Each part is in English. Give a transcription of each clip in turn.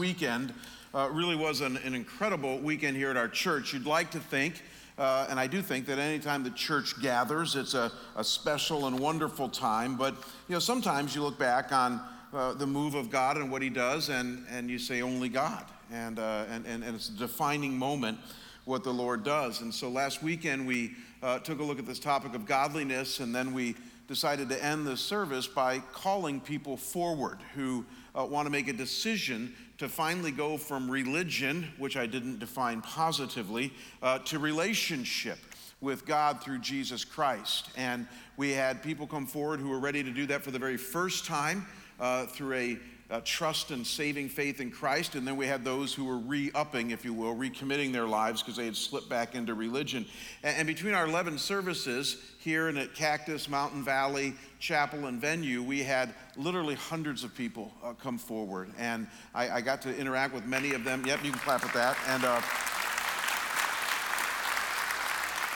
weekend uh, really was an, an, incredible weekend here at our church. You'd like to think, uh, and I do think that anytime the church gathers, it's a, a, special and wonderful time. But you know, sometimes you look back on uh, the move of God and what He does, and, and you say only God, and, uh, and, and, and it's a defining moment what the Lord does. And so last weekend we uh, took a look at this topic of godliness, and then we decided to end the service by calling people forward who uh, want to make a decision to finally go from religion, which I didn't define positively, uh, to relationship with God through Jesus Christ. And we had people come forward who were ready to do that for the very first time uh, through a uh, trust and saving faith in Christ. And then we had those who were re upping, if you will, recommitting their lives because they had slipped back into religion. And, and, between our 11 services here and at Cactus, Mountain Valley, Chapel, and Venue, we had literally hundreds of people uh, come forward. And I, I, got to interact with many of them. Yep, you can clap at that. And uh,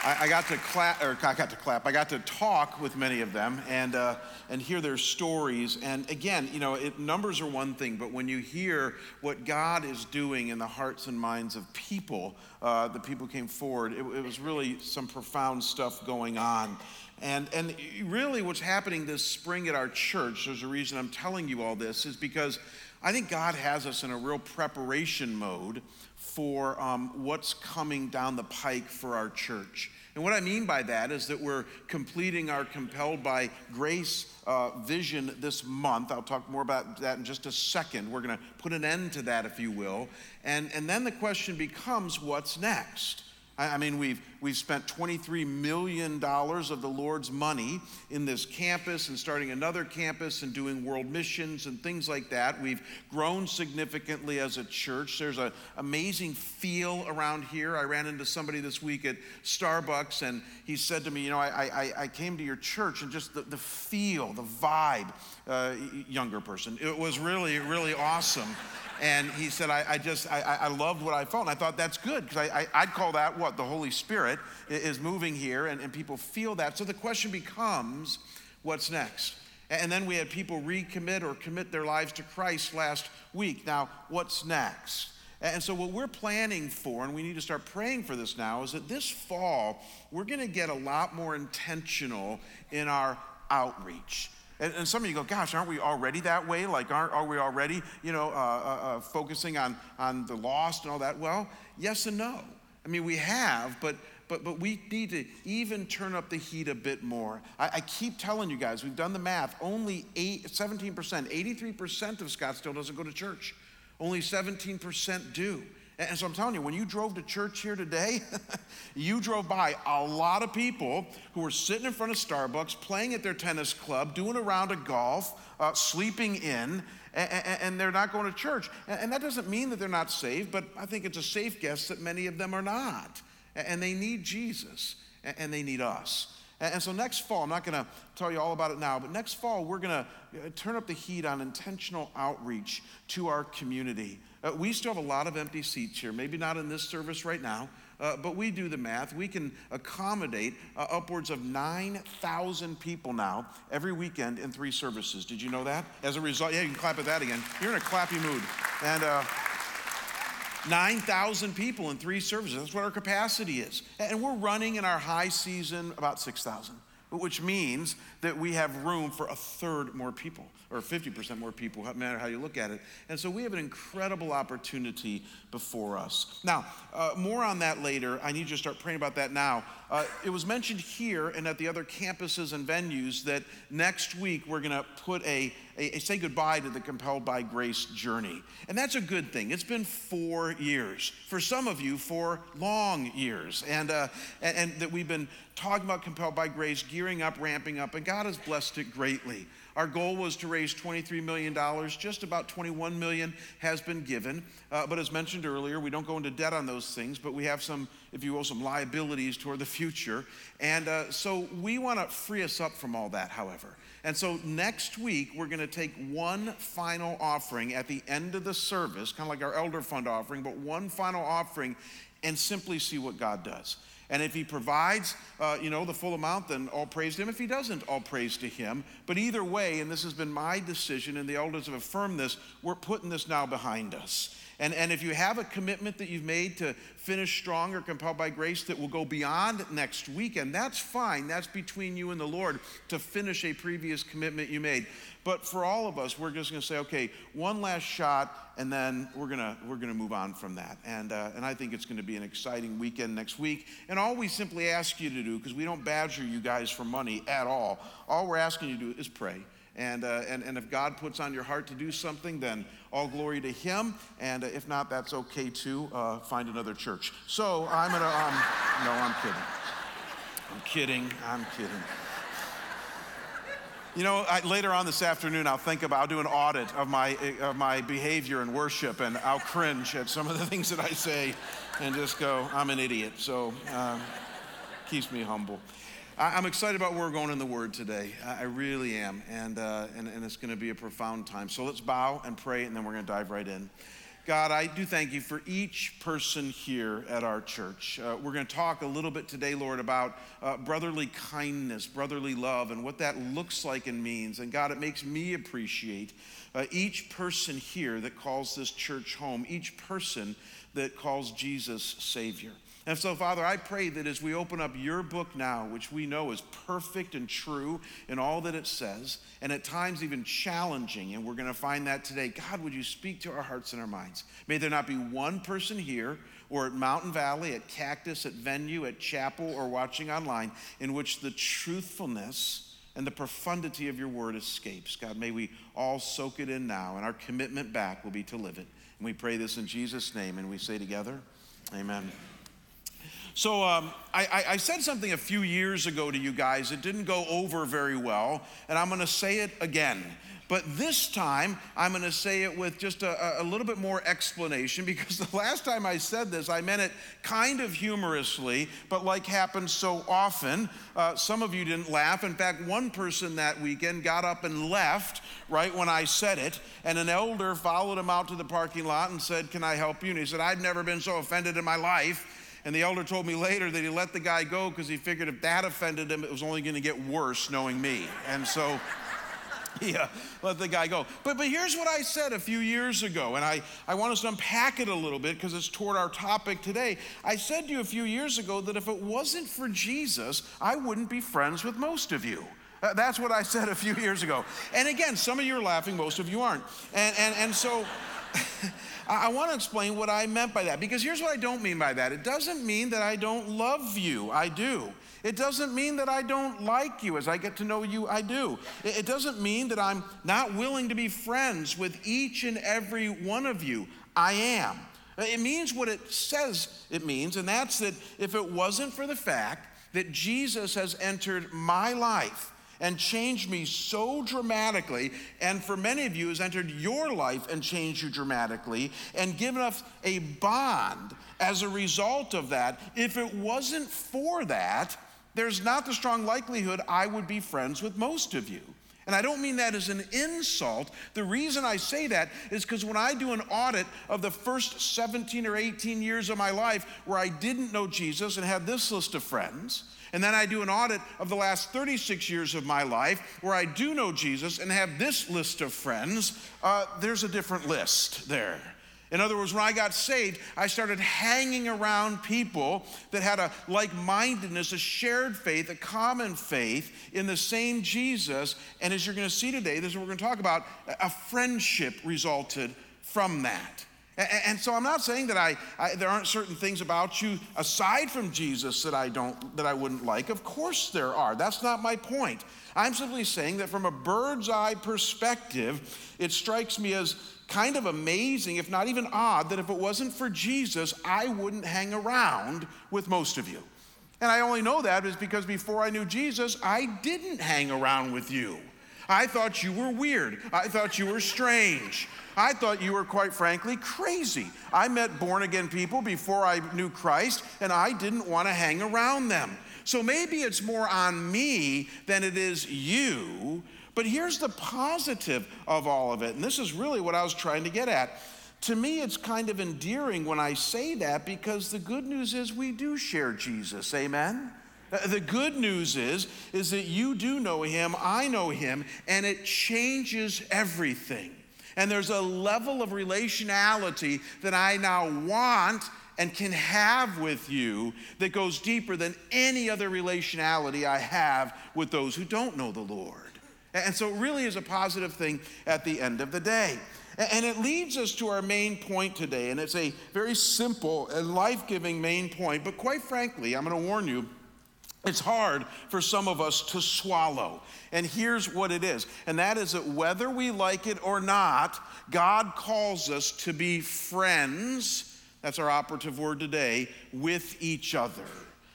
I, I, got to clap, or I got to clap. I got to talk with many of them and uh, and hear their stories. And again, you know, it, numbers are one thing, but when you hear what God is doing in the hearts and minds of people, uh, the people came forward. It, it was really some profound stuff going on. And, and really, what's happening this spring at our church, there's a reason I'm telling you all this, is because I think God has us in a real preparation mode for um, what's coming down the pike for our church. And what I mean by that is that we're completing our Compelled by Grace uh, vision this month. I'll talk more about that in just a second. We're going to put an end to that, if you will. And, and then the question becomes what's next? I mean, we've, we've spent $23 million of the Lord's money in this campus and starting another campus and doing world missions and things like that. We've grown significantly as a church. There's an amazing feel around here. I ran into somebody this week at Starbucks and he said to me, You know, I, I, I came to your church and just the, the feel, the vibe, uh, younger person, it was really, really awesome. And he said, I, I just, I, I, loved what I felt. And I thought that's good because I, I, would call that what? The Holy Spirit is moving here and, and people feel that. So the question becomes, what's next? And then we had people recommit or commit their lives to Christ last week. Now, what's next? And so, what we're planning for, and we need to start praying for this now, is that this fall, we're going to get a lot more intentional in our outreach. And, and, some of you go, gosh, aren't we already that way? Like, aren't, are we already, you know, uh, uh, uh, focusing on, on the lost and all that? Well, yes and no. I mean, we have, but, but, but we need to even turn up the heat a bit more. I, I keep telling you guys, we've done the math. Only eight, 17%, 83% of Scottsdale doesn't go to church. Only 17% do. And so I'm telling you, when you drove to church here today, you drove by a lot of people who were sitting in front of Starbucks, playing at their tennis club, doing a round of golf, uh, sleeping in, and, and, they're not going to church. And that doesn't mean that they're not saved, but I think it's a safe guess that many of them are not. And they need Jesus, and they need us. And so next fall, I'm not going to tell you all about it now, but next fall, we're going to uh, turn up the heat on intentional outreach to our community. Uh, we still have a lot of empty seats here, maybe not in this service right now. Uh, but we do the math. We can accommodate uh, upwards of 9,000 people now every weekend in three services. Did you know that? As a result, yeah, you can clap at that again. You're in a clappy mood. And uh, 9,000 people in three services. That's what our capacity is. And we're running in our high season about 6,000, which means that we have room for a third more people or 50% more people, no matter how you look at it. And so we have an incredible opportunity before us. Now, uh, more on that later. I need you to start praying about that now. Uh, it was mentioned here and at the other campuses and venues that next week we're going to put a, a, a, say goodbye to the Compelled by Grace journey. And that's a good thing. It's been four years. For some of you, four long years. And, uh, and, and that we've been talking about Compelled by Grace, gearing up, ramping up, and God has blessed it greatly. Our goal was to raise $23 million. Just about 21 million has been given. Uh, but as mentioned earlier, we don't go into debt on those things, but we have some, if you will, some liabilities toward the future. And uh, so we want to free us up from all that, however. And so next week, we're going to take one final offering at the end of the service, kind of like our elder fund offering, but one final offering and simply see what God does. And if he provides, uh, you know, the full amount, then all praise to him. If he doesn't, all praise to him. But either way, and this has been my decision, and the elders have affirmed this, we're putting this now behind us. And, and if you have a commitment that you've made to finish strong or compelled by grace that will go beyond next weekend, that's fine. That's between you and the Lord to finish a previous commitment you made. But for all of us, we're just going to say, okay, one last shot, and then we're going to we're to move on from that. And uh, and I think it's going to be an exciting weekend next week. And all we simply ask you to do, because we don't badger you guys for money at all, all we're asking you to do is pray. And, uh, and, and if God puts on your heart to do something, then all glory to Him. And uh, if not, that's okay too. Uh, find another church. So I'm going to, um, no, I'm kidding. I'm kidding. I'm kidding. You know, I, later on this afternoon, I'll think about, I'll do an audit of my, of my behavior in worship, and I'll cringe at some of the things that I say and just go, I'm an idiot. So, um, keeps me humble. I'm excited about where we're going in the Word today. I really am. And, uh, and, and it's going to be a profound time. So let's bow and pray, and then we're going to dive right in. God, I do thank you for each person here at our church. Uh, we're going to talk a little bit today, Lord, about uh, brotherly kindness, brotherly love, and what that looks like and means. And God, it makes me appreciate uh, each person here that calls this church home, each person that calls Jesus Savior. And so, Father, I pray that as we open up your book now, which we know is perfect and true in all that it says, and at times even challenging, and we're going to find that today, God, would you speak to our hearts and our minds? May there not be one person here or at Mountain Valley, at Cactus, at Venue, at Chapel, or watching online in which the truthfulness and the profundity of your word escapes. God, may we all soak it in now, and our commitment back will be to live it. And we pray this in Jesus' name, and we say together, Amen. So um, I, I, said something a few years ago to you guys. It didn't go over very well, and I'm going to say it again. But this time, I'm going to say it with just a, a, little bit more explanation because the last time I said this, I meant it kind of humorously, but like happens so often, uh, some of you didn't laugh. In fact, one person that weekend got up and left right when I said it, and an elder followed him out to the parking lot and said, Can I help you? And he said, I've never been so offended in my life. And the elder told me later that he let the guy go because he figured if that offended him, it was only going to get worse knowing me. And so he uh, let the guy go. But, but here's what I said a few years ago, and I, I want us to unpack it a little bit because it's toward our topic today. I said to you a few years ago that if it wasn't for Jesus, I wouldn't be friends with most of you. Uh, that's what I said a few years ago. And again, some of you are laughing, most of you aren't. And, and, and so. I, want to explain what I meant by that because here's what I don't mean by that. It doesn't mean that I don't love you, I do. It doesn't mean that I don't like you. As I get to know you, I do. It doesn't mean that I'm not willing to be friends with each and every one of you. I am. Uh, it means what it says it means, and that's that if it wasn't for the fact that Jesus has entered my life, and changed me so dramatically, and for many of you has entered your life and changed you dramatically, and given us a bond as a result of that. If it wasn't for that, there's not the strong likelihood I would be friends with most of you. And I don't mean that as an insult. The reason I say that is because when I do an audit of the first 17 or 18 years of my life where I didn't know Jesus and had this list of friends, and then I do an audit of the last 36 years of my life where I do know Jesus and have this list of friends. Uh, there's a different list there. In other words, when I got saved, I started hanging around people that had a like mindedness, a shared faith, a common faith in the same Jesus. And as you're going to see today, this is what we're going to talk about a friendship resulted from that. And, so I'm not saying that I, I, there aren't certain things about you aside from Jesus that I don't that I wouldn't like. Of course there are. That's not my point. I'm simply saying that from a bird's eye perspective, it strikes me as kind of amazing, if not even odd, that if it wasn't for Jesus, I wouldn't hang around with most of you. And I only know that is because before I knew Jesus, I didn't hang around with you. I thought you were weird. I thought you were strange. I thought you were, quite frankly, crazy. I met born again people before I knew Christ, and I didn't want to hang around them. So maybe it's more on me than it is you. But here's the positive of all of it, and this is really what I was trying to get at. to me, it's kind of endearing when I say that because the good news is we do share Jesus. Amen? Uh, the good news is, is that you do know him, I know him, and it changes everything. And there's a level of relationality that I now want and can have with you that goes deeper than any other relationality I have with those who don't know the Lord. And so it really is a positive thing at the end of the day. And it leads us to our main point today, and it's a very simple and life giving main point. But quite frankly, I'm going to warn you, it's hard for some of us to swallow. And here's what it is and that is that whether we like it or not, God calls us to be friends. That's our operative word today with each other.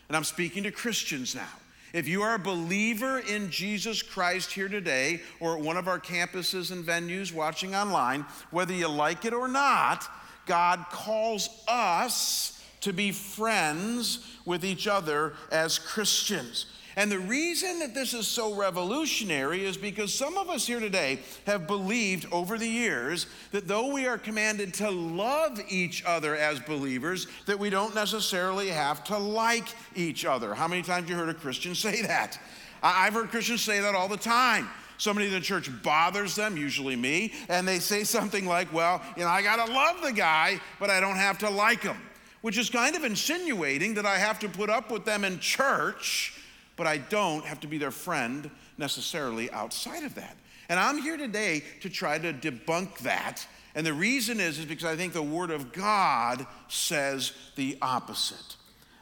And I'm speaking to Christians now. If you are a believer in Jesus Christ here today or at one of our campuses and venues watching online, whether you like it or not, God calls us to be friends with each other as Christians. And the reason that this is so revolutionary is because some of us here today have believed over the years that though we are commanded to love each other as believers, that we don't necessarily have to like each other. How many times you heard a Christian say that? I've heard Christians say that all the time. Somebody in the church bothers them, usually me, and they say something like, Well, you know, I gotta love the guy, but I don't have to like him which is kind of insinuating that I have to put up with them in church, but I don't have to be their friend necessarily outside of that. And I'm here today to try to debunk that. And the reason is, is because I think the Word of God says the opposite.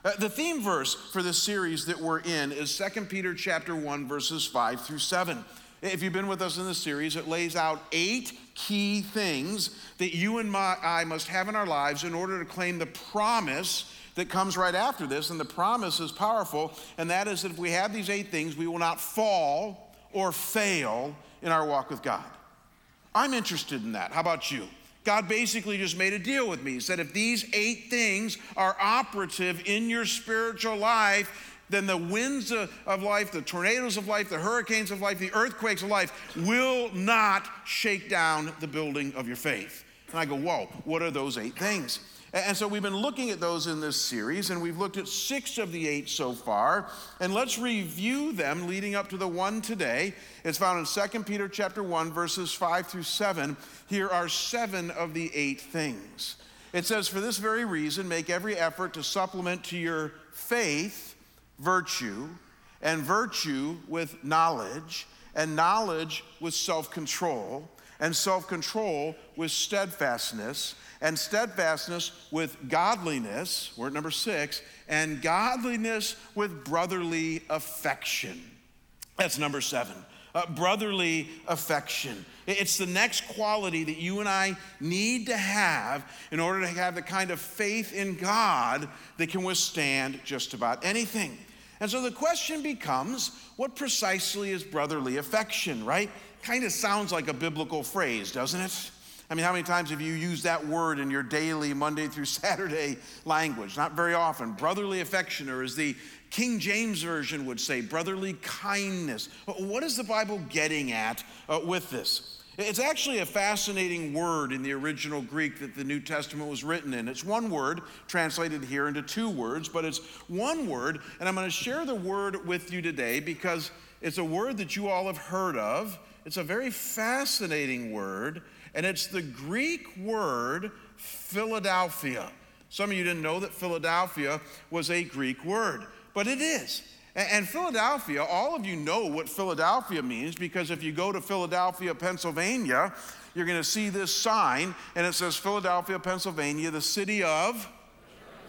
Uh, the theme verse for this series that we're in is 2 Peter chapter 1 verses 5 through 7. If you've been with us in this series, it lays out eight key things that you and my, I must have in our lives in order to claim the promise that comes right after this. And the promise is powerful, and that is that if we have these eight things, we will not fall or fail in our walk with God. I'm interested in that. How about you? God basically just made a deal with me. He said, if these eight things are operative in your spiritual life, then the winds of life, the tornadoes of life, the hurricanes of life, the earthquakes of life will not shake down the building of your faith. And I go, whoa, what are those eight things? And so we've been looking at those in this series, and we've looked at six of the eight so far. And let's review them leading up to the one today. It's found in 2 Peter chapter 1, verses 5 through 7. Here are seven of the eight things. It says, For this very reason, make every effort to supplement to your faith virtue, and virtue with knowledge, and knowledge with self control, and self control with steadfastness, and steadfastness with godliness, word number six, and godliness with brotherly affection. That's number seven. Uh, brotherly affection. It's the next quality that you and I need to have in order to have the kind of faith in God that can withstand just about anything. And so the question becomes what precisely is brotherly affection, right? Kind of sounds like a biblical phrase, doesn't it? I mean, how many times have you used that word in your daily Monday through Saturday language? Not very often. Brotherly affection, or as the King James Version would say, brotherly kindness. What is the Bible getting at uh, with this? It's actually a fascinating word in the original Greek that the New Testament was written in. It's one word translated here into two words, but it's one word, and I'm going to share the word with you today because it's a word that you all have heard of. It's a very fascinating word, and it's the Greek word Philadelphia. Some of you didn't know that Philadelphia was a Greek word, but it is. And Philadelphia, all of you know what Philadelphia means because if you go to Philadelphia, Pennsylvania, you're going to see this sign, and it says Philadelphia, Pennsylvania, the city of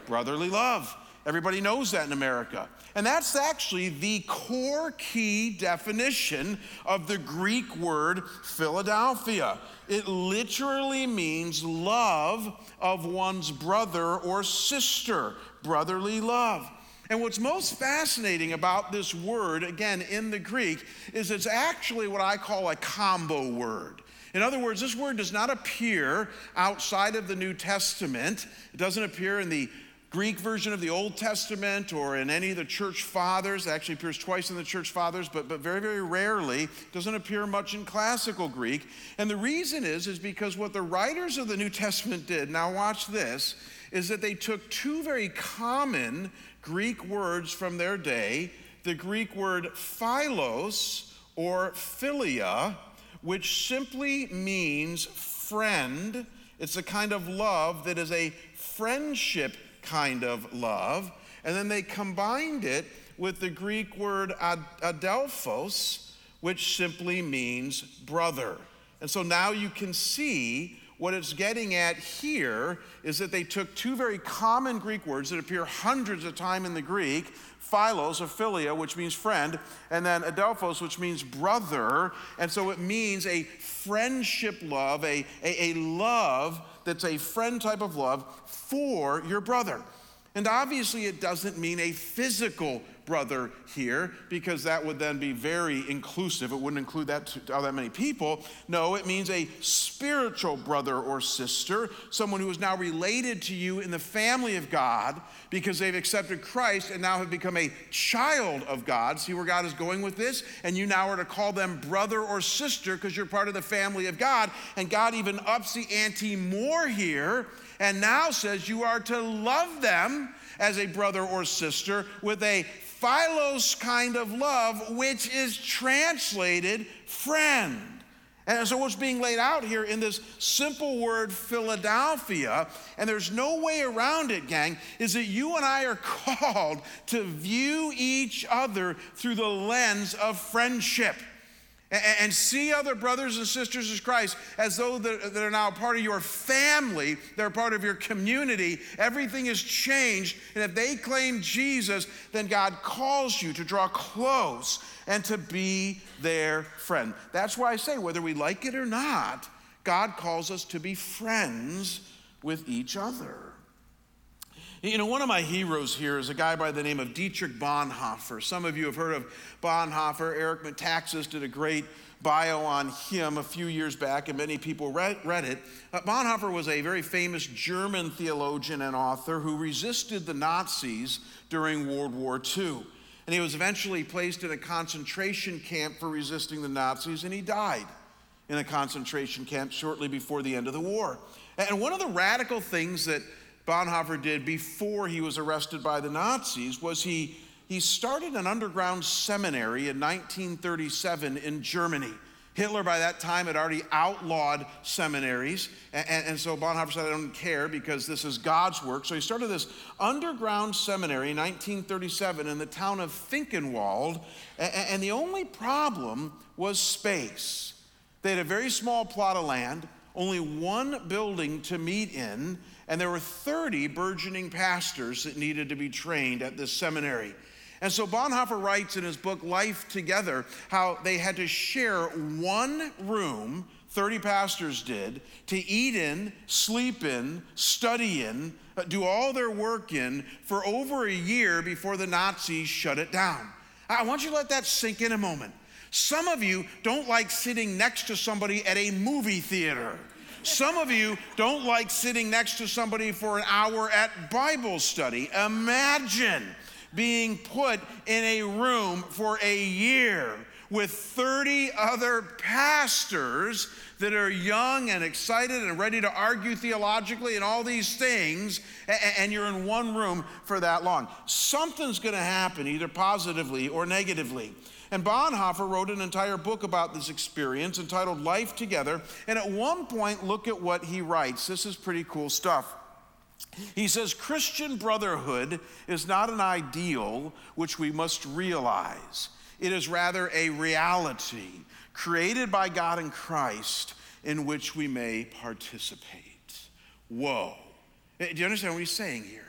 brotherly love. Everybody knows that in America. And that's actually the core key definition of the Greek word Philadelphia. It literally means love of one's brother or sister, brotherly love. And what's most fascinating about this word, again in the Greek, is it's actually what I call a combo word. In other words, this word does not appear outside of the New Testament. It doesn't appear in the Greek version of the Old Testament or in any of the church fathers. It actually appears twice in the church fathers, but, but very, very rarely. It doesn't appear much in classical Greek. And the reason is, is because what the writers of the New Testament did, now watch this, is that they took two very common Greek words from their day the Greek word philos or philia, which simply means friend. It's a kind of love that is a friendship kind of love. And then they combined it with the Greek word adelphos, which simply means brother. And so now you can see what it's getting at here is that they took two very common Greek words that appear hundreds of times in the Greek philos or philia, which means friend, and then adelphos, which means brother. And so it means a friendship love, a, a, a love that's a friend type of love for your brother. And obviously, it doesn't mean a physical brother here because that would then be very inclusive. It wouldn't include that all that many people. No, it means a spiritual brother or sister, someone who is now related to you in the family of God because they've accepted Christ and now have become a child of God. See where God is going with this? And you now are to call them brother or sister because you're part of the family of God. And God even ups the ante more here and now says you are to love them as a brother or sister with a philos kind of love, which is translated friend. And so, what's being laid out here in this simple word, Philadelphia, and there's no way around it, gang, is that you and I are called to view each other through the lens of friendship and see other brothers and sisters of Christ as though they're now part of your family, they're part of your community. Everything has changed. And if they claim Jesus, then God calls you to draw close and to be their friend. That's why I say, whether we like it or not, God calls us to be friends with each other. You know, one of my heroes here is a guy by the name of Dietrich Bonhoeffer. Some of you have heard of Bonhoeffer. Eric Metaxas did a great bio on him a few years back, and many people read, read it. Uh, Bonhoeffer was a very famous German theologian and author who resisted the Nazis during World War II. And he was eventually placed in a concentration camp for resisting the Nazis, and he died in a concentration camp shortly before the end of the war. And one of the radical things that Bonhoeffer did before he was arrested by the Nazis was he, he started an underground seminary in 1937 in Germany. Hitler, by that time, had already outlawed seminaries. And, and, and, so Bonhoeffer said, I don't care because this is God's work. So he started this underground seminary in 1937 in the town of Finkenwald. And, and the only problem was space. They had a very small plot of land, only one building to meet in, and there were 30 burgeoning pastors that needed to be trained at this seminary. And so Bonhoeffer writes in his book Life Together how they had to share one room, 30 pastors did, to eat in, sleep in, study in, uh, do all their work in for over a year before the Nazis shut it down. I want you to let that sink in a moment. Some of you don't like sitting next to somebody at a movie theater. Some of you don't like sitting next to somebody for an hour at Bible study. Imagine being put in a room for a year with 30 other pastors that are young and excited and ready to argue theologically and all these things, and you're in one room for that long. Something's going to happen, either positively or negatively. And Bonhoeffer wrote an entire book about this experience entitled Life Together. And at one point, look at what he writes. This is pretty cool stuff. He says Christian brotherhood is not an ideal which we must realize, it is rather a reality created by God in Christ in which we may participate. Whoa. Eh, do you understand what he's saying here?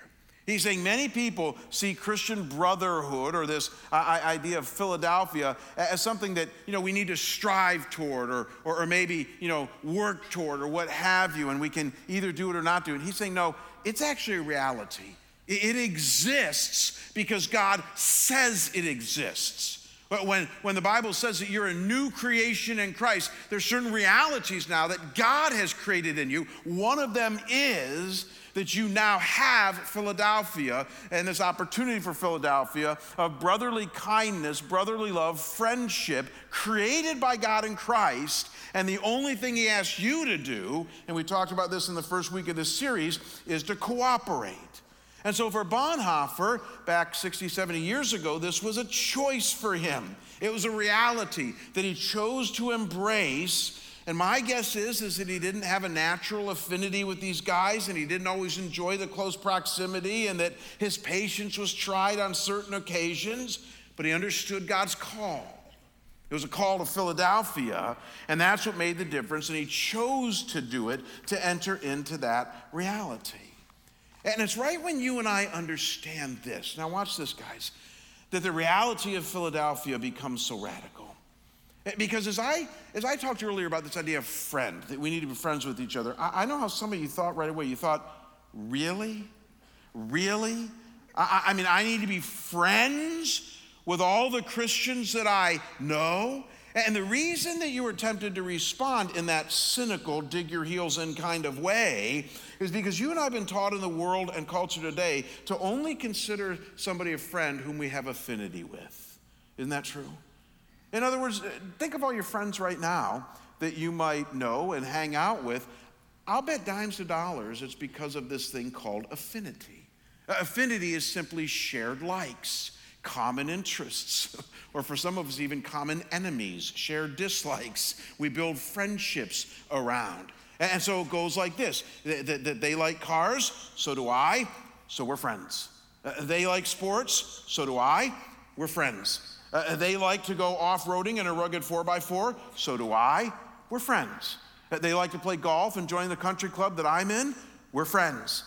He's saying many people see Christian brotherhood or this idea of Philadelphia as something that you know we need to strive toward or, or, or maybe you know work toward or what have you, and we can either do it or not do it. He's saying no, it's actually a reality. It, it exists because God says it exists. But when, when the Bible says that you're a new creation in Christ, there's certain realities now that God has created in you. One of them is that you now have Philadelphia and this opportunity for Philadelphia of brotherly kindness, brotherly love, friendship created by God in Christ. And the only thing He asks you to do, and we talked about this in the first week of this series, is to cooperate. And so for Bonhoeffer, back 60, 70 years ago, this was a choice for him. It was a reality that he chose to embrace. And my guess is, is that he didn't have a natural affinity with these guys and he didn't always enjoy the close proximity and that his patience was tried on certain occasions, but he understood God's call. It was a call to Philadelphia, and that's what made the difference. And he chose to do it to enter into that reality. And it's right when you and I understand this. Now, watch this, guys, that the reality of Philadelphia becomes so radical. Eh, because as I as I talked earlier about this idea of friend, that we need to be friends with each other, I, I know how some of you thought right away. You thought, really? Really? I, I mean, I need to be friends with all the Christians that I know? And the reason that you were tempted to respond in that cynical, dig your heels in kind of way is because you and I have been taught in the world and culture today to only consider somebody a friend whom we have affinity with. Isn't that true? In other words, think of all your friends right now that you might know and hang out with. I'll bet dimes to dollars it's because of this thing called affinity. Uh, affinity is simply shared likes common interests, or for some of us, even common enemies, shared dislikes. We build friendships around. And so it goes like this they like cars, so do I, so we're friends. They like sports, so do I, we're friends. They like to go off roading in a rugged 4x4, so do I, we're friends. They like to play golf and join the country club that I'm in, we're friends.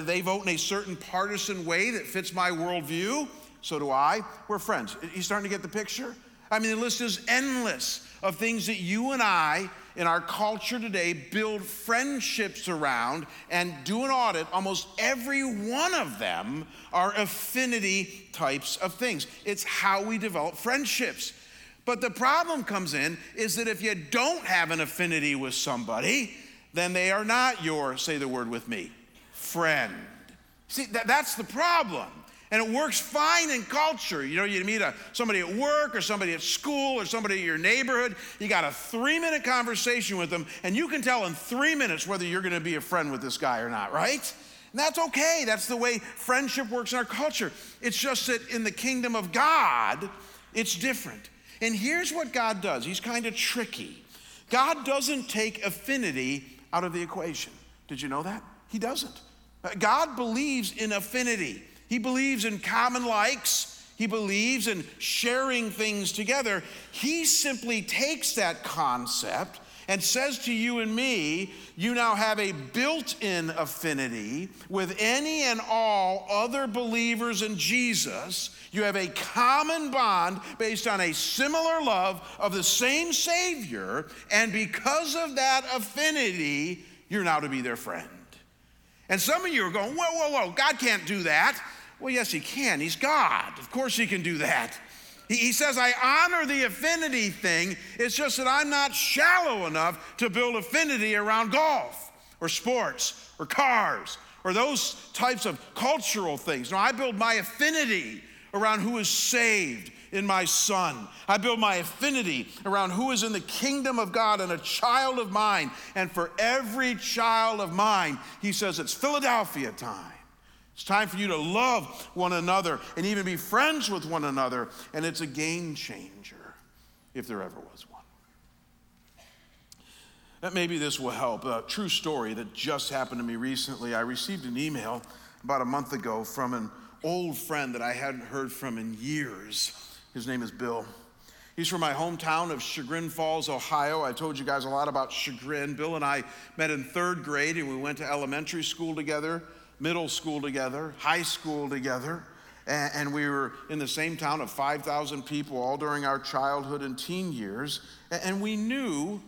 They vote in a certain partisan way that fits my worldview, so do I. We're friends. You starting to get the picture? I mean, the list is endless of things that you and I in our culture today build friendships around and do an audit. Almost every one of them are affinity types of things. It's how we develop friendships. But the problem comes in is that if you don't have an affinity with somebody, then they are not your, say the word with me, friend. See, that, that's the problem. And it works fine in culture. You know, you meet a, somebody at work or somebody at school or somebody in your neighborhood, you got a three minute conversation with them, and you can tell in three minutes whether you're going to be a friend with this guy or not, right? And that's okay. That's the way friendship works in our culture. It's just that in the kingdom of God, it's different. And here's what God does He's kind of tricky. God doesn't take affinity out of the equation. Did you know that? He doesn't. God believes in affinity. He believes in common likes. He believes in sharing things together. He simply takes that concept and says to you and me, you now have a built in affinity with any and all other believers in Jesus. You have a common bond based on a similar love of the same Savior. And because of that affinity, you're now to be their friend. And some of you are going, whoa, whoa, whoa, God can't do that. Well, yes, he can. He's God. Of course, he can do that. He, he says, I honor the affinity thing. It's just that I'm not shallow enough to build affinity around golf or sports or cars or those types of cultural things. No, I build my affinity around who is saved in my son. I build my affinity around who is in the kingdom of God and a child of mine. And for every child of mine, he says it's Philadelphia time. It's time for you to love one another and even be friends with one another. And it's a game changer if there ever was one. That maybe this will help. A true story that just happened to me recently. I received an email about a month ago from an old friend that I hadn't heard from in years. His name is Bill. He's from my hometown of Chagrin Falls, Ohio. I told you guys a lot about Chagrin. Bill and I met in third grade and we went to elementary school together middle school together, high school together, and, and we were in the same town of 5,000 people all during our childhood and teen years, and, and we knew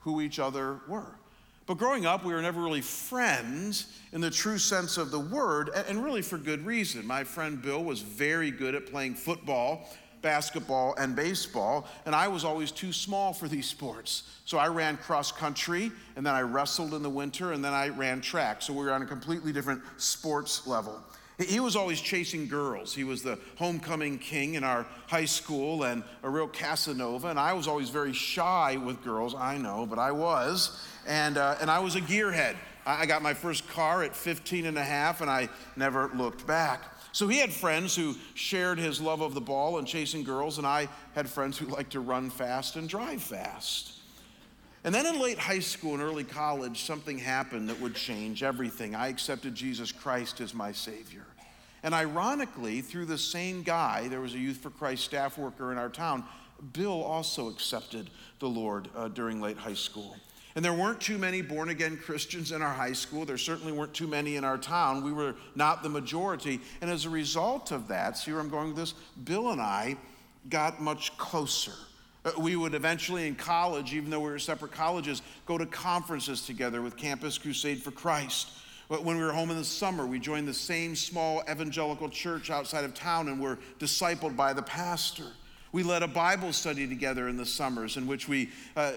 who each other were. But growing up, we were never really friends in the true sense of the word, and really for good reason. My friend Bill was very good at playing football basketball and baseball, and I was always too small for these sports. So I ran cross country, and then I wrestled in the winter, and then I ran track. So we were on a completely different sports level. He was always chasing girls. He was the homecoming king in our high school and a real Casanova. And I was always very shy with girls, I know, but I was. And, uh, and I was a gearhead. I got my first car at 15 and a half, and I never looked back. So he had friends who shared his love of the ball and chasing girls, and I had friends who liked to run fast and drive fast. And then in late high school and early college, something happened that would change everything. I accepted Jesus Christ as my Savior. And ironically, through the same guy, there was a Youth for Christ staff worker in our town, Bill also accepted the Lord uh, during late high school. And there weren't too many born again Christians in our high school. There certainly weren't too many in our town. We were not the majority. And as a result of that, see where I'm going with this? Bill and I got much closer. Uh, we would eventually, in college, even though we were separate colleges, go to conferences together with Campus Crusade for Christ. But when we were home in the summer, we joined the same small evangelical church outside of town and were discipled by the pastor. We led a Bible study together in the summers in which we uh,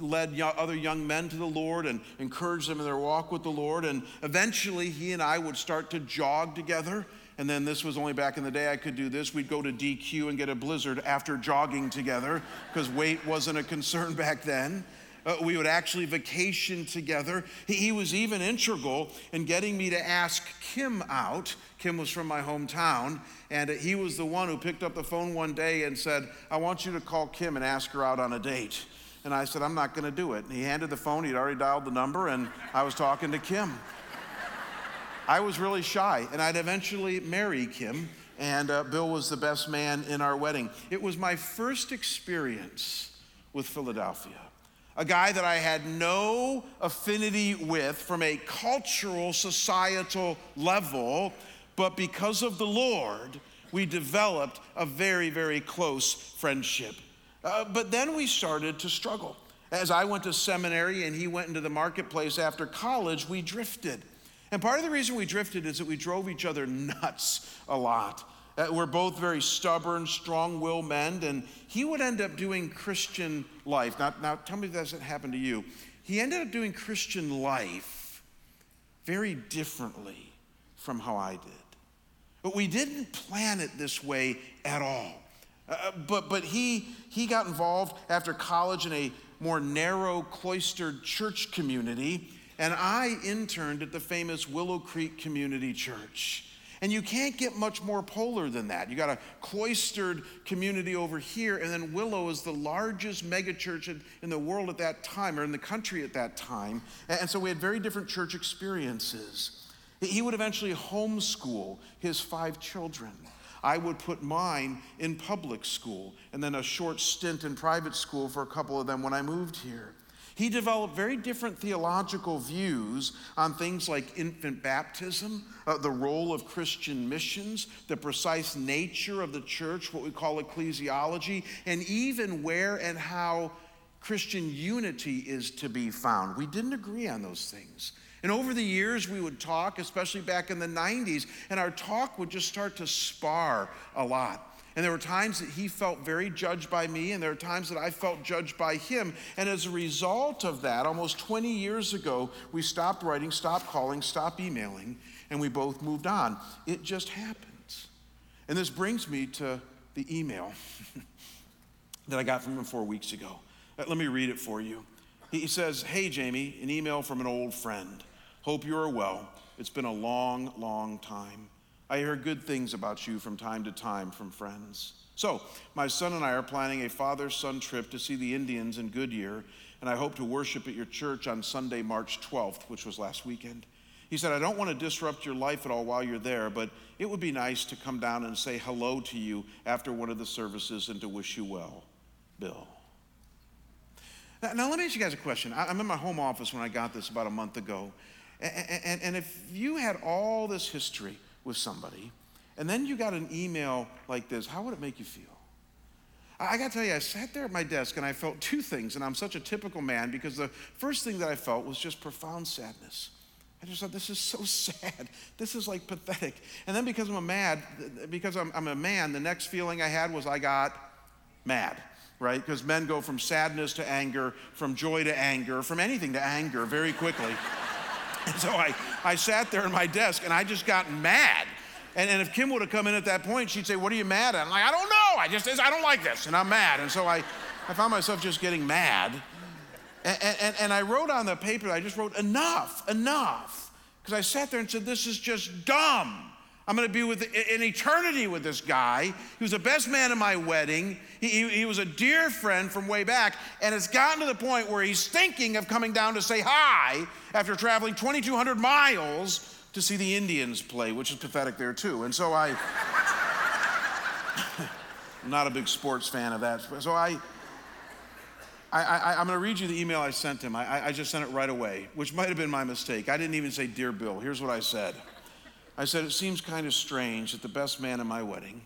led other young men to the Lord and encouraged them in their walk with the Lord. And eventually, he and I would start to jog together. And then this was only back in the day I could do this. We'd go to DQ and get a blizzard after jogging together because weight wasn't a concern back then. Uh, we would actually vacation together. He, he was even integral in getting me to ask Kim out. Kim was from my hometown, and he was the one who picked up the phone one day and said, I want you to call Kim and ask her out on a date. And I said, I'm not going to do it. And he handed the phone, he'd already dialed the number, and I was talking to Kim. I was really shy, and I'd eventually marry Kim, and uh, Bill was the best man in our wedding. It was my first experience with Philadelphia a guy that I had no affinity with from a cultural, societal level, but because of the Lord, we developed a very, very close friendship. Uh, but then we started to struggle. As I went to seminary and he went into the marketplace after college, we drifted. And part of the reason we drifted is that we drove each other nuts a lot. Uh, we're both very stubborn, strong willed men, and he would end up doing Christian life. Now, now, tell me if that doesn't happen to you. He ended up doing Christian life very differently from how I did. But we didn't plan it this way at all. Uh, but but he, he got involved after college in a more narrow, cloistered church community, and I interned at the famous Willow Creek Community Church. And you can't get much more polar than that. You got a cloistered community over here, and then Willow is the largest megachurch in, in the world at that time, or in the country at that time. And, and so we had very different church experiences. He would eventually homeschool his five children. I would put mine in public school, and then a short stint in private school for a couple of them when I moved here. He developed very different theological views on things like infant baptism, uh, the role of Christian missions, the precise nature of the church, what we call ecclesiology, and even where and how Christian unity is to be found. We didn't agree on those things. And over the years, we would talk, especially back in the 90s, and our talk would just start to spar a lot. And there were times that he felt very judged by me, and there were times that I felt judged by him. And as a result of that, almost 20 years ago, we stopped writing, stopped calling, stopped emailing, and we both moved on. It just happens. And this brings me to the email that I got from him four weeks ago. Uh, let me read it for you. He says, Hey, Jamie, an email from an old friend. Hope you are well. It's been a long, long time. I hear good things about you from time to time from friends. So, my son and I are planning a father son trip to see the Indians in Goodyear, and I hope to worship at your church on Sunday, March 12th, which was last weekend. He said, I don't want to disrupt your life at all while you're there, but it would be nice to come down and say hello to you after one of the services and to wish you well. Bill. Now, now let me ask you guys a question. I'm in my home office when I got this about a month ago. And, if you had all this history, with somebody, and then you got an email like this, how would it make you feel? I got to tell you, I sat there at my desk and I felt two things, and I'm such a typical man because the first thing that I felt was just profound sadness. I just thought, this is so sad. This is like pathetic. And then because I'm a mad, because I'm, I'm a man, the next feeling I had was I got mad, right? Because men go from sadness to anger, from joy to anger, from anything to anger very quickly. And so I, I sat there in my desk and I just got mad. And, and if Kim would have come in at that point, she'd say, What are you mad at? I'm like, I don't know. I just, I don't like this. And I'm mad. And so I, I found myself just getting mad. And, and, and I wrote on the paper, I just wrote, Enough, enough. Because I sat there and said, This is just dumb. I'm going to be with in eternity with this guy. He was the best man at my wedding. He, he, he, was a dear friend from way back. And it's gotten to the point where he's thinking of coming down to say hi after traveling 2,200 miles to see the Indians play, which is pathetic there too. And so I, I'm not a big sports fan of that. So I, I, am going to read you the email I sent him. I, I just sent it right away, which might have been my mistake. I didn't even say, Dear Bill. Here's what I said I said, It seems kind of strange that the best man at my wedding,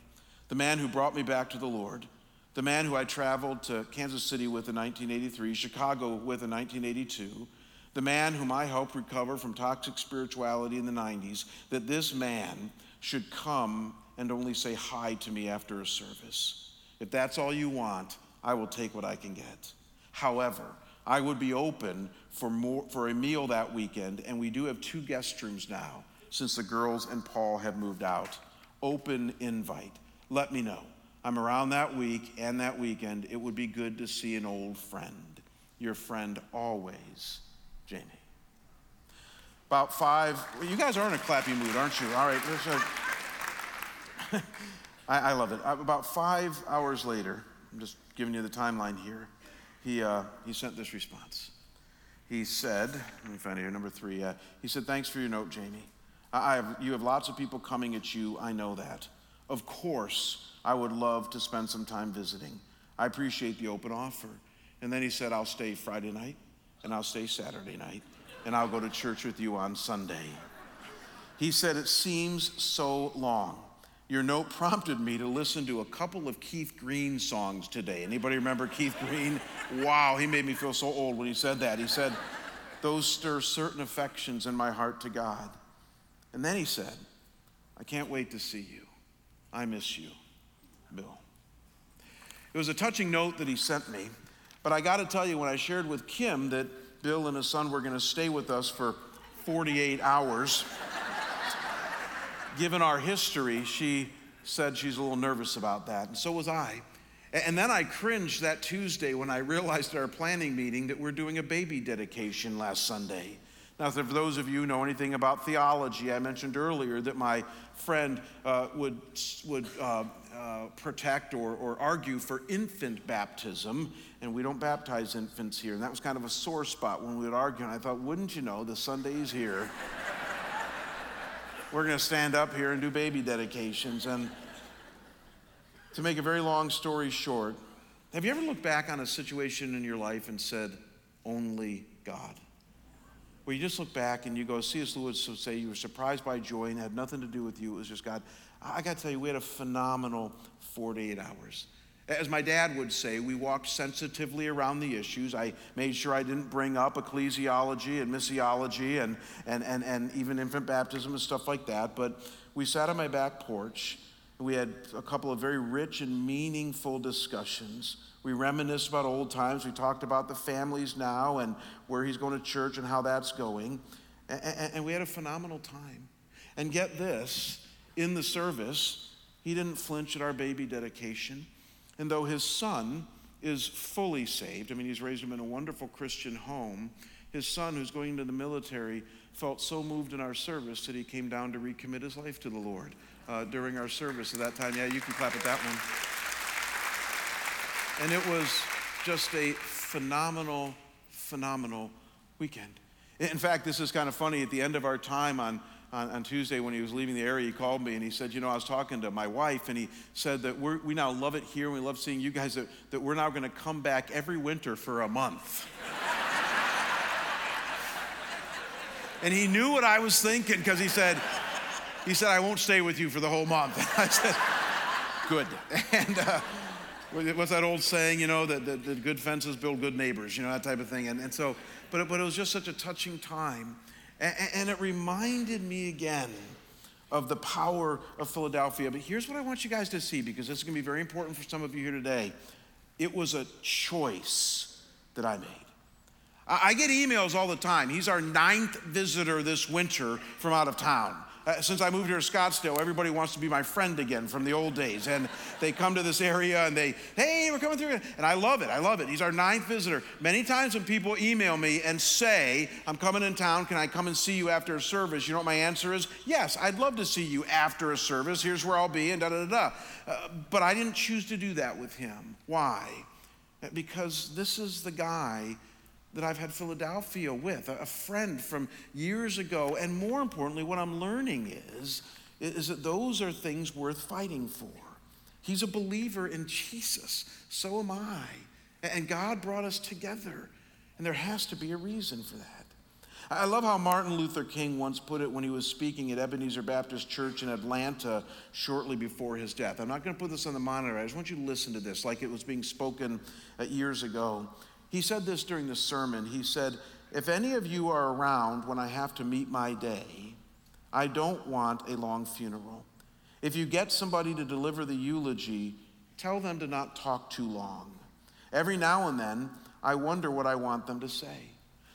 the man who brought me back to the Lord, the man who I traveled to Kansas City with in 1983, Chicago with in 1982, the man whom I helped recover from toxic spirituality in the 90s, that this man should come and only say hi to me after a service. If that's all you want, I will take what I can get. However, I would be open for, more, for a meal that weekend, and we do have two guest rooms now since the girls and Paul have moved out. Open invite. Let me know. I'm around that week and that weekend. It would be good to see an old friend. Your friend always. Jamie. About five, you guys are in a clappy mood, aren't you? All right, a, I, I love it. Uh, about five hours later, I'm just giving you the timeline here, he, uh, he sent this response. He said, let me find it here, number three. Uh, he said, Thanks for your note, Jamie. I have, you have lots of people coming at you, I know that. Of course, I would love to spend some time visiting. I appreciate the open offer. And then he said, I'll stay Friday night and I'll stay Saturday night, and I'll go to church with you on Sunday. He said, It seems so long. Your note prompted me to listen to a couple of Keith Green songs today. Anybody remember Keith Green? Wow, he made me feel so old when he said that. He said, Those stir certain affections in my heart to God. And then he said, I can't wait to see you. I miss you, Bill. It was a touching note that he sent me but I got to tell you, when I shared with Kim that Bill and his son were going to stay with us for 48 hours, given our history, she said she's a little nervous about that. And so was I. And then I cringed that Tuesday when I realized at our planning meeting that we're doing a baby dedication last Sunday. Now, for those of you who know anything about theology, I mentioned earlier that my friend uh, would, would uh, uh, protect or, or argue for infant baptism, and we don't baptize infants here. And that was kind of a sore spot when we would argue. And I thought, wouldn't you know, the Sunday's here. We're going to stand up here and do baby dedications. And to make a very long story short, have you ever looked back on a situation in your life and said, only God? Where you just look back and you go, C.S. Lewis would say you were surprised by joy and had nothing to do with you, it was just God. I got to tell you, we had a phenomenal 48 hours. As my dad would say, we walked sensitively around the issues. I made sure I didn't bring up ecclesiology and missiology and, and, and, and even infant baptism and stuff like that. But we sat on my back porch. We had a couple of very rich and meaningful discussions. We reminisced about old times. We talked about the families now and where he's going to church and how that's going. And, we had a phenomenal time. And get this in the service, he didn't flinch at our baby dedication. And though his son is fully saved, I mean, he's raised him in a wonderful Christian home, his son, who's going into the military, felt so moved in our service that he came down to recommit his life to the Lord uh, during our service at that time. Yeah, you can clap at that one. And it was just a phenomenal, phenomenal weekend. In fact, this is kind of funny. At the end of our time on on, on, Tuesday when he was leaving the area, he called me and he said, You know, I was talking to my wife, and he said that we're, we now love it here. And we love seeing you guys, that, that we're now going to come back every winter for a month. and he knew what I was thinking because he said, he said, I won't stay with you for the whole month. I said, Good. And uh, what's that old saying, you know, that, that, that, good fences build good neighbors, you know, that type of thing. And, and so, but, but it was just such a touching time And it reminded me again of the power of Philadelphia. But here's what I want you guys to see because this is going to be very important for some of you here today. It was a choice that I made. I get emails all the time. He's our ninth visitor this winter from out of town. Uh, since I moved here to Scottsdale, everybody wants to be my friend again from the old days. And they come to this area and they, hey, we're coming through. And I love it. I love it. He's our ninth visitor. Many times when people email me and say, I'm coming in town, can I come and see you after a service? You know what my answer is? Yes, I'd love to see you after a service. Here's where I'll be, and da da da. Uh, but I didn't choose to do that with him. Why? Because this is the guy that I've had Philadelphia with, a friend from years ago. And more importantly, what I'm learning is, is that those are things worth fighting for. He's a believer in Jesus. So am I. And God brought us together. And there has to be a reason for that. I love how Martin Luther King once put it when he was speaking at Ebenezer Baptist Church in Atlanta shortly before his death. I'm not going to put this on the monitor. I just want you to listen to this like it was being spoken uh, years ago. He said this during the sermon. He said, If any of you are around when I have to meet my day, I don't want a long funeral. If you get somebody to deliver the eulogy, tell them to not talk too long. Every now and then, I wonder what I want them to say.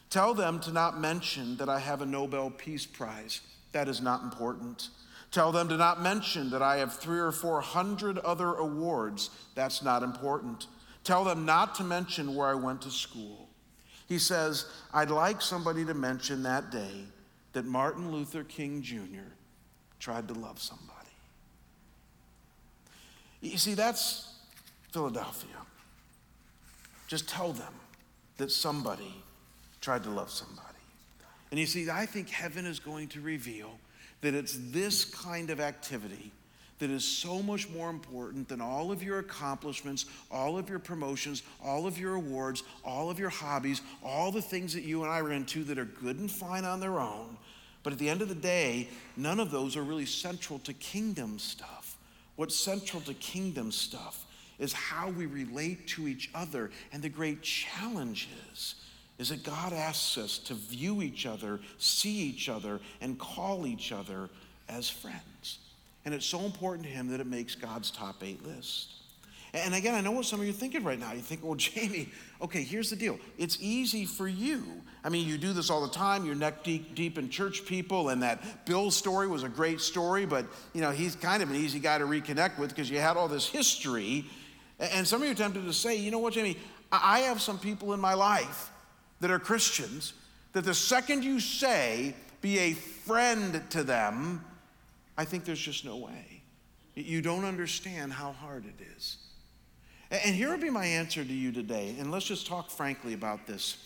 Tell them to not mention that I have a Nobel Peace Prize. That is not important. Tell them to not mention that I have three or four hundred other awards. That's not important. Tell them not to mention where I went to school. He says, I'd like somebody to mention that day that Martin Luther King Jr. tried to love somebody. You see, that's Philadelphia. Just tell them that somebody tried to love somebody. And you see, I think heaven is going to reveal that it's this kind of activity that is so much more important than all of your accomplishments, all of your promotions, all of your awards, all of your hobbies, all the things that you and I are into that are good and fine on their own. But at the end of the day, none of those are really central to kingdom stuff. What's central to kingdom stuff is how we relate to each other. And the great challenge is, is that God asks us to view each other, see each other, and call each other as friends. And it's so important to him that it makes God's top eight list. And again, I know what some of you are thinking right now. You think, well, Jamie, okay, here's the deal. It's easy for you. I mean, you do this all the time. You're neck deep, deep in church people, and that Bill story was a great story, but you know, he's kind of an easy guy to reconnect with because you had all this history. And some of you are tempted to say, you know what, Jamie, I have some people in my life that are Christians that the second you say, be a friend to them, I think there's just no way. You don't understand how hard it is. And here would be my answer to you today, and let's just talk frankly about this.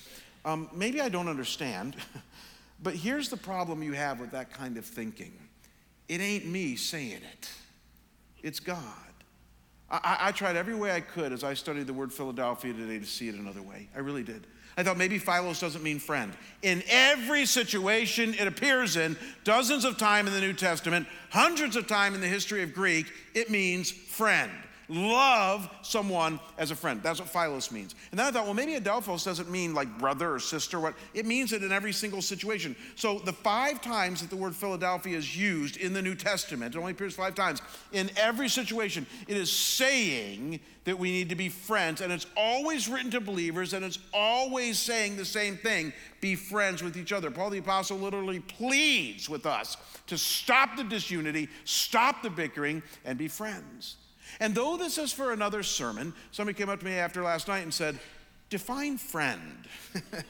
Um, maybe I don't understand, but here's the problem you have with that kind of thinking it ain't me saying it, it's God. I, I tried every way I could as I studied the word Philadelphia today to see it another way. I really did. I thought maybe Philos doesn't mean friend. In every situation it appears in, dozens of times in the New Testament, hundreds of times in the history of Greek, it means friend love someone as a friend. That's what Philos means. And then I thought, well, maybe Adelphos doesn't mean like brother or sister. What it means it in every single situation. So the five times that the word Philadelphia is used in the New Testament, it only appears five times. In every situation, it is saying that we need to be friends, and it's always written to believers, and it's always saying the same thing: be friends with each other. Paul the apostle literally pleads with us to stop the disunity, stop the bickering, and be friends. And though this is for another sermon, somebody came up to me after last night and said, Define friend. and,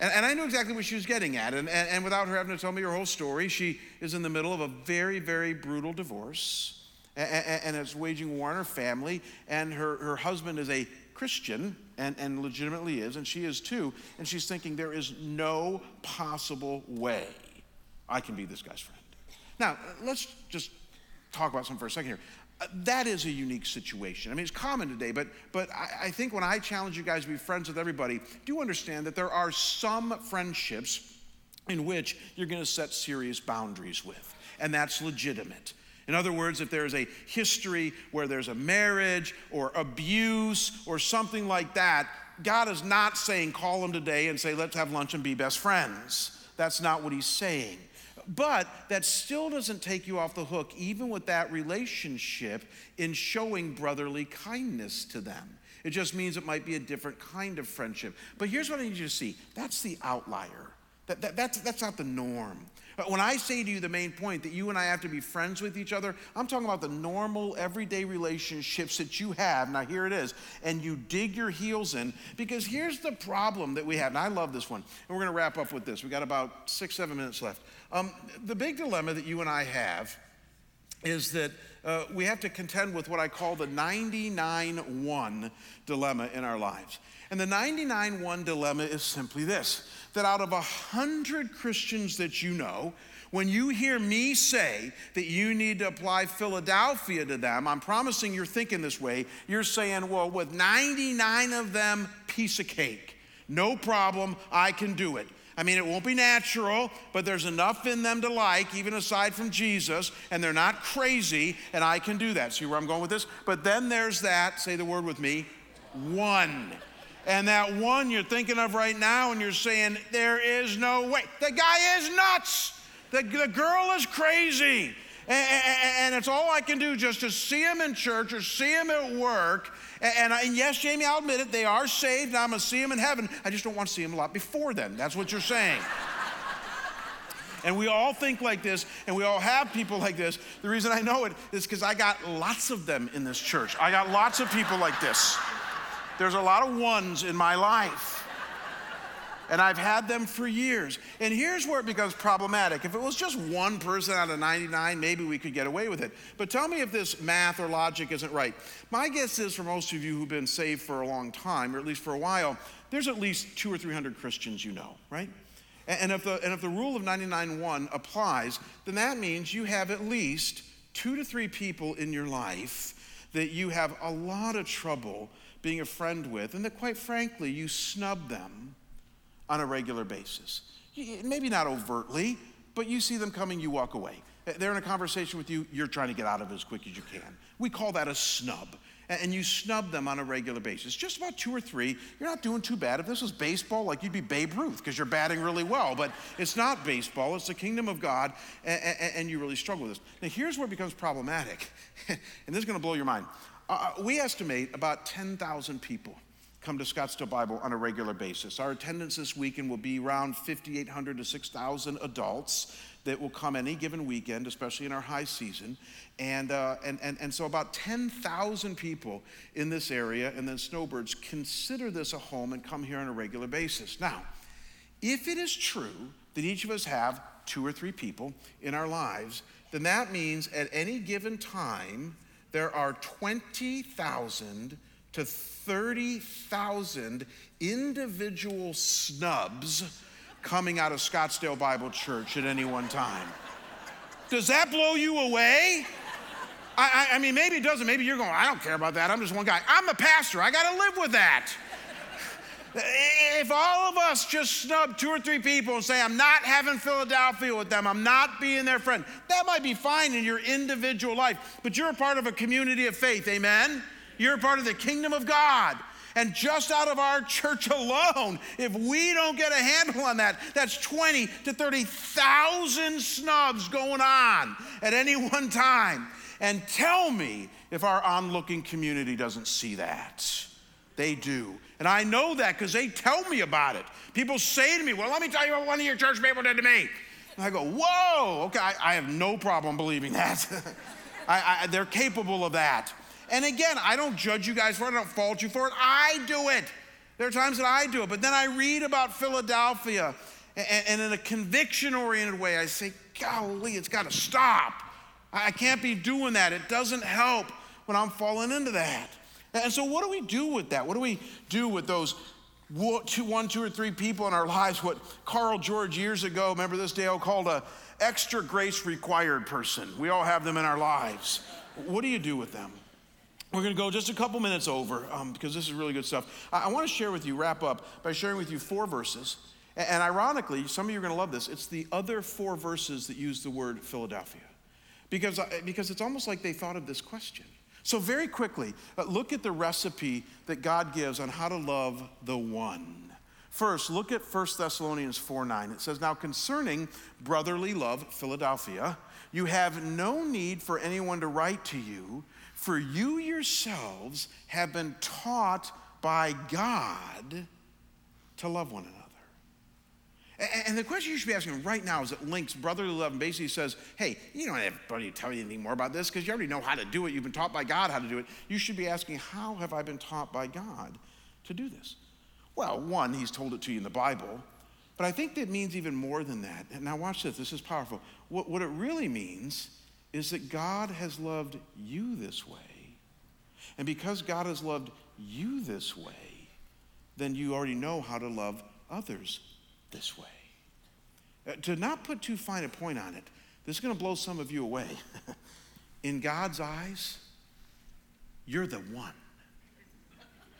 and, I knew exactly what she was getting at. And, and, and without her having to tell me her whole story, she is in the middle of a very, very brutal divorce and, it's waging war on her family. And her, her husband is a Christian and, and legitimately is, and she is too. And she's thinking, there is no possible way I can be this guy's friend. Now, let's just talk about something for a second here that is a unique situation. I mean, it's common today, but, but I, I think when I challenge you guys to be friends with everybody, do understand that there are some friendships in which you're going to set serious boundaries with, and that's legitimate. In other words, if there's a history where there's a marriage or abuse or something like that, God is not saying, call them today and say, let's have lunch and be best friends. That's not what he's saying. But that still doesn't take you off the hook, even with that relationship, in showing brotherly kindness to them. It just means it might be a different kind of friendship. But here's what I need you to see that's the outlier. That, that, that's, that's not the norm. But when I say to you the main point that you and I have to be friends with each other, I'm talking about the normal, everyday relationships that you have. Now, here it is. And you dig your heels in because here's the problem that we have. And I love this one. And we're going to wrap up with this. We got about six, seven minutes left. Um, the big dilemma that you and I have is that uh, we have to contend with what I call the 99 1 dilemma in our lives. And the 99 1 dilemma is simply this that out of a 100 Christians that you know, when you hear me say that you need to apply Philadelphia to them, I'm promising you're thinking this way. You're saying, well, with 99 of them, piece of cake. No problem, I can do it. I mean, it won't be natural, but there's enough in them to like, even aside from Jesus, and they're not crazy, and I can do that. See where I'm going with this? But then there's that, say the word with me, one. And that one you're thinking of right now, and you're saying, there is no way. The guy is nuts. The, the girl is crazy. And, and, it's all I can do just to see him in church or see him at work. And, and, yes, Jamie, I'll admit it, they are saved, and I'm going to see them in heaven. I just don't want to see them a lot before then. That's what you're saying. and we all think like this, and we all have people like this. The reason I know it is because I got lots of them in this church. I got lots of people like this. There's a lot of ones in my life and I've had them for years. And here's where it becomes problematic. If it was just one person out of 99, maybe we could get away with it. But tell me if this math or logic isn't right. My guess is for most of you who've been saved for a long time, or at least for a while, there's at least two or 300 Christians you know, right? And if the, and if the rule of 99.1 applies, then that means you have at least two to three people in your life that you have a lot of trouble being a friend with, and that quite frankly, you snub them on a regular basis. Maybe not overtly, but you see them coming, you walk away. They're in a conversation with you, you're trying to get out of it as quick as you can. We call that a snub. And you snub them on a regular basis. Just about two or three, you're not doing too bad. If this was baseball, like you'd be Babe Ruth because you're batting really well. But it's not baseball, it's the kingdom of God, and you really struggle with this. Now, here's where it becomes problematic, and this is going to blow your mind. Uh, we estimate about 10,000 people come to Scottsdale Bible on a regular basis. Our attendance this weekend will be around 5,800 to 6,000 adults that will come any given weekend, especially in our high season. And, uh, and, and, and so about 10,000 people in this area, and then snowbirds, consider this a home and come here on a regular basis. Now, if it is true that each of us have two or three people in our lives, then that means at any given time, there are 20,000 to 30,000 individual snubs coming out of Scottsdale Bible Church at any one time. Does that blow you away? I, I, I, mean, maybe it doesn't. Maybe you're going, I don't care about that. I'm just one guy. I'm a pastor. I got to live with that. If all of us just snub two or three people and say, I'm not having Philadelphia with them, I'm not being their friend, that might be fine in your individual life, but you're a part of a community of faith, amen? You're a part of the kingdom of God. And just out of our church alone, if we don't get a handle on that, that's 20 to 30,000 snubs going on at any one time. And tell me if our onlooking community doesn't see that. They do. And I know that because they tell me about it. People say to me, Well, let me tell you what one of your church people did to me. And I go, Whoa, okay, I, I have no problem believing that. I, I, they're capable of that. And again, I don't judge you guys for it, I don't fault you for it. I do it. There are times that I do it. But then I read about Philadelphia, and, and in a conviction oriented way, I say, golly, it's got to stop. I can't be doing that. It doesn't help when I'm falling into that. And so, what do we do with that? What do we do with those one, two, or three people in our lives? What Carl George years ago, remember this, Dale, called a extra grace required person. We all have them in our lives. What do you do with them? We're going to go just a couple minutes over um, because this is really good stuff. I, I want to share with you, wrap up by sharing with you four verses. And, and ironically, some of you are going to love this. It's the other four verses that use the word Philadelphia because, uh, because it's almost like they thought of this question. So, very quickly, uh, look at the recipe that God gives on how to love the one. First, look at 1 Thessalonians 4 9. It says, Now concerning brotherly love, Philadelphia, you have no need for anyone to write to you, for you yourselves have been taught by God to love one another. And the question you should be asking right now is that links brotherly love and basically says, hey, you don't have to tell you anything more about this because you already know how to do it. You've been taught by God how to do it. You should be asking, how have I been taught by God to do this? Well, one, he's told it to you in the Bible, but I think that means even more than that. And now watch this, this is powerful. What, what it really means is that God has loved you this way. And because God has loved you this way, then you already know how to love others this way. Uh, to not put too fine a point on it, this is going to blow some of you away. In God's eyes, you're the one.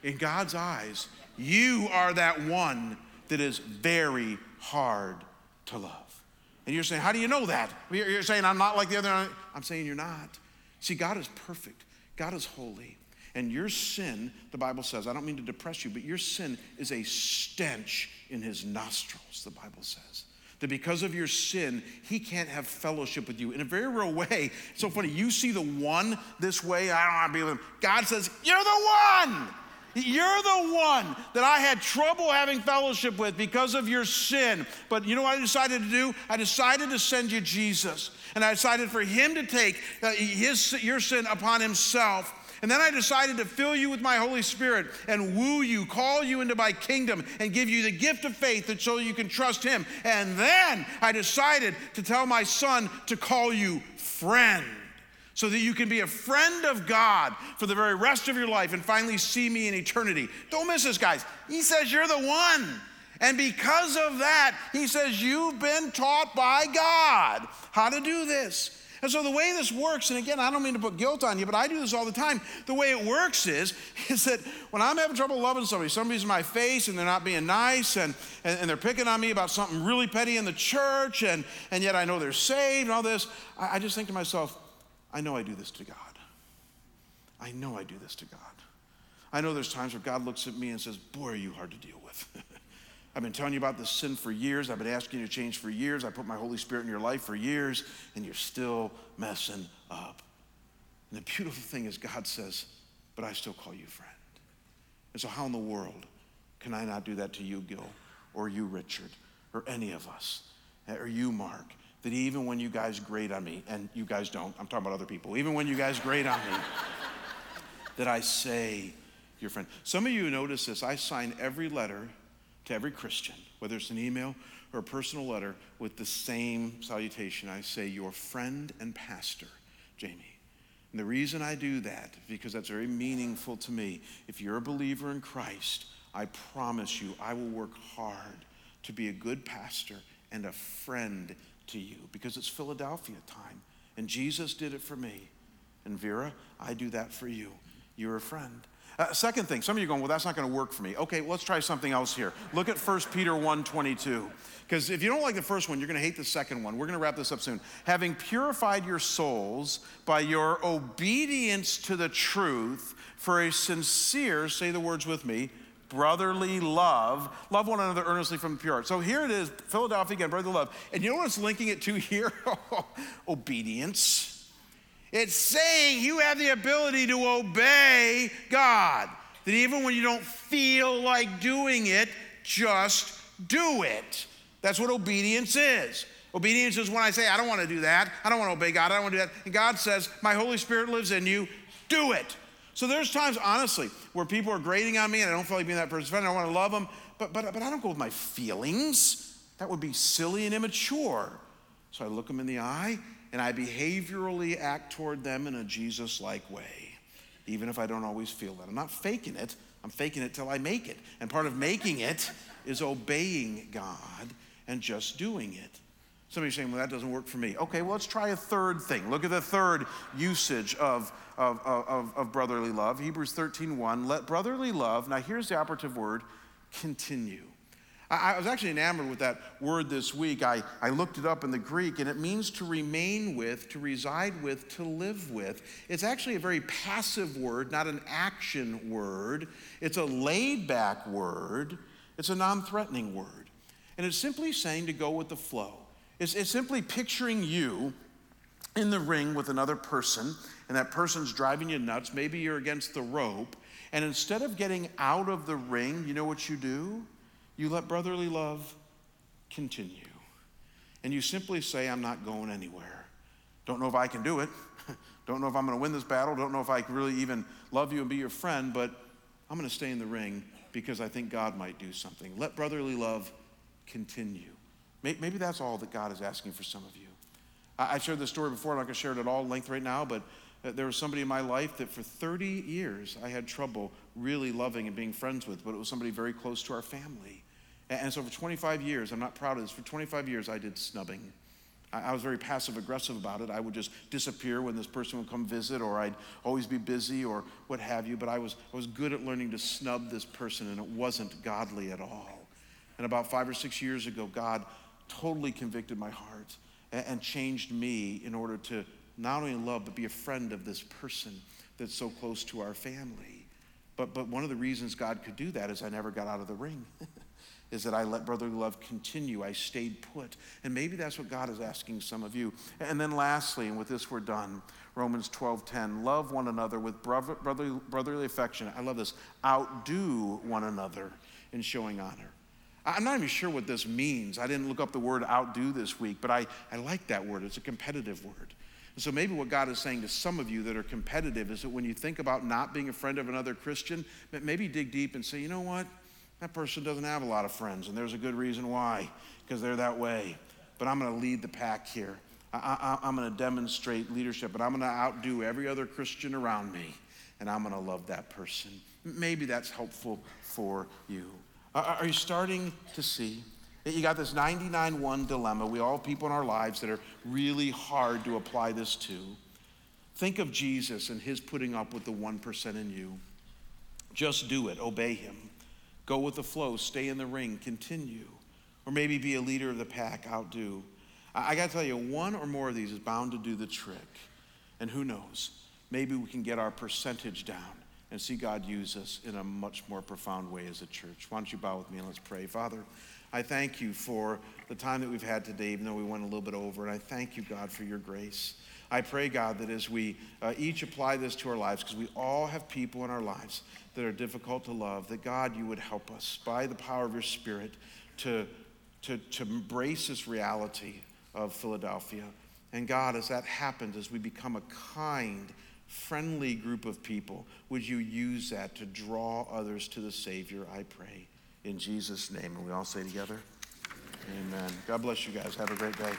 In God's eyes, you are that one that is very hard to love. And you're saying, How do you know that? You're saying, I'm not like the other. I'm saying, You're not. See, God is perfect, God is holy. And your sin, the Bible says, I don't mean to depress you, but your sin is a stench in his nostrils, the Bible says. That because of your sin, he can't have fellowship with you in a very real way. It's so funny. You see the one this way, I don't want to be with him. God says, You're the one. You're the one that I had trouble having fellowship with because of your sin. But you know what I decided to do? I decided to send you Jesus. And I decided for him to take uh, his, your sin upon himself and then I decided to fill you with my Holy Spirit and woo you, call you into my kingdom, and give you the gift of faith that so you can trust Him. And then I decided to tell my son to call you friend so that you can be a friend of God for the very rest of your life and finally see me in eternity. Don't miss this, guys. He says you're the one. And because of that, he says you've been taught by God how to do this. And so the way this works, and again, I don't mean to put guilt on you, but I do this all the time. The way it works is, is that when I'm having trouble loving somebody, somebody's in my face and they're not being nice and, and, and, they're picking on me about something really petty in the church, and, and yet I know they're saved and all this, I, I just think to myself, I know I do this to God. I know I do this to God. I know there's times where God looks at me and says, Boy, are you hard to deal with. I've been telling you about this sin for years. I've been asking you to change for years. I put my Holy Spirit in your life for years, and you're still messing up. And the beautiful thing is, God says, But I still call you friend. And so, how in the world can I not do that to you, Gil, or you, Richard, or any of us, or you, Mark? That even when you guys grade on me, and you guys don't, I'm talking about other people, even when you guys grade on me, that I say, your friend. Some of you notice this. I sign every letter to every Christian, whether it's an email or a personal letter, with the same salutation. I say, Your friend and pastor, Jamie. And the reason I do that, because that's very meaningful to me. If you're a believer in Christ, I promise you, I will work hard to be a good pastor and a friend to you because it's Philadelphia time. And Jesus did it for me. And Vera, I do that for you. You're a friend. Uh, second thing, some of you are going, well, that's not going to work for me. Okay, let's try something else here. Look at 1 Peter 1 22. Because if you don't like the first one, you're going to hate the second one. We're going to wrap this up soon. Having purified your souls by your obedience to the truth for a sincere, say the words with me, brotherly love. Love one another earnestly from the pure heart. So here it is, Philadelphia again, brotherly love. And you know what it's linking it to here? Obedience. It's saying you have the ability to obey God. That even when you don't feel like doing it, just do it. That's what obedience is. Obedience is when I say, I don't want to do that. I don't want to obey God. I don't want to do that. And God says, My Holy Spirit lives in you. Do it. So there's times, honestly, where people are grading on me and I don't feel like being that person's friend. I want to love them, but, but, but I don't go with my feelings. That would be silly and immature. So I look them in the eye and I behaviorally act toward them in a Jesus like way, even if I don't always feel that. I'm not faking it, I'm faking it till I make it. And part of making it is obeying God and just doing it. Some of you are saying, well, that doesn't work for me. Okay, well, let's try a third thing. Look at the third usage of, of, of, of brotherly love. Hebrews 13 1. Let brotherly love, now here's the operative word, continue. I, I was actually enamored with that word this week. I, I looked it up in the Greek, and it means to remain with, to reside with, to live with. It's actually a very passive word, not an action word. It's a laid back word. It's a non threatening word. And it's simply saying to go with the flow. It's, it's simply picturing you in the ring with another person, and that person's driving you nuts. Maybe you're against the rope. And instead of getting out of the ring, you know what you do? You let brotherly love continue. And you simply say, I'm not going anywhere. Don't know if I can do it. Don't know if I'm going to win this battle. Don't know if I really even love you and be your friend, but I'm going to stay in the ring because I think God might do something. Let brotherly love continue. Maybe that's all that God is asking for some of you. I've shared this story before. I'm not going to share it at all length right now, but uh, there was somebody in my life that for 30 years I had trouble really loving and being friends with, but it was somebody very close to our family. And so for 25 years, I'm not proud of this, for 25 years I did snubbing. I was very passive aggressive about it. I would just disappear when this person would come visit, or I'd always be busy, or what have you. But I was, I was good at learning to snub this person, and it wasn't godly at all. And about five or six years ago, God totally convicted my heart and, and changed me in order to not only love, but be a friend of this person that's so close to our family. But, but one of the reasons God could do that is I never got out of the ring. is that I let brotherly love continue. I stayed put. And maybe that's what God is asking some of you. And then lastly, and with this we're done, Romans 12:10, love one another with brotherly, brotherly affection. I love this. Outdo one another in showing honor. I'm not even sure what this means. I didn't look up the word outdo this week, but I, I like that word. It's a competitive word. And so maybe what God is saying to some of you that are competitive is that when you think about not being a friend of another Christian, maybe dig deep and say, you know what? That person doesn't have a lot of friends, and there's a good reason why, because they're that way. But I'm going to lead the pack here. I, am going to demonstrate leadership, and I'm going to outdo every other Christian around me, and I'm going to love that person. Maybe that's helpful for you. Are you starting to see? That you got this 99 1 dilemma. We all have people in our lives that are really hard to apply this to. Think of Jesus and his putting up with the 1% in you. Just do it, obey him. Go with the flow, stay in the ring, continue. Or maybe be a leader of the pack, outdo. I, I got to tell you, one or more of these is bound to do the trick. And who knows? Maybe we can get our percentage down and see God use us in a much more profound way as a church. Why don't you bow with me and let's pray. Father, I thank you for the time that we've had today, even though we went a little bit over. And I thank you, God, for your grace. I pray, God, that as we uh, each apply this to our lives, because we all have people in our lives that are difficult to love, that God, you would help us by the power of your Spirit to, to, to embrace this reality of Philadelphia. And God, as that happens, as we become a kind, friendly group of people, would you use that to draw others to the Savior, I pray. In Jesus' name. And we all say together, Amen. God bless you guys. Have a great day.